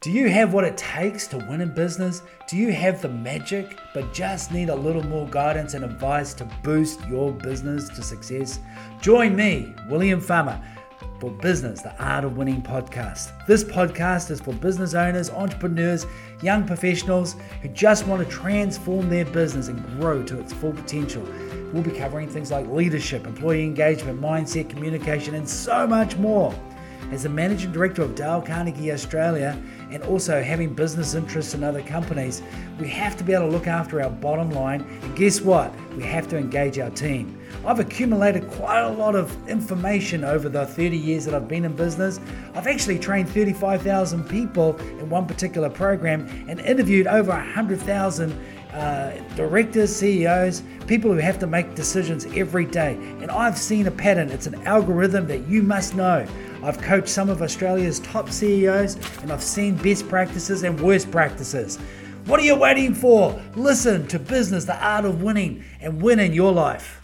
Do you have what it takes to win in business? Do you have the magic, but just need a little more guidance and advice to boost your business to success? Join me, William Farmer for Business, the Art of Winning podcast. This podcast is for business owners, entrepreneurs, young professionals who just want to transform their business and grow to its full potential. We'll be covering things like leadership, employee engagement, mindset, communication, and so much more. As the managing director of Dale Carnegie Australia and also having business interests in other companies, we have to be able to look after our bottom line. And guess what? We have to engage our team. I've accumulated quite a lot of information over the 30 years that I've been in business. I've actually trained 35,000 people in one particular program and interviewed over 100,000 uh, directors, CEOs, people who have to make decisions every day. And I've seen a pattern. It's an algorithm that you must know. I've coached some of Australia's top CEOs and I've seen best practices and worst practices. What are you waiting for? Listen to Business, the Art of Winning, and win in your life.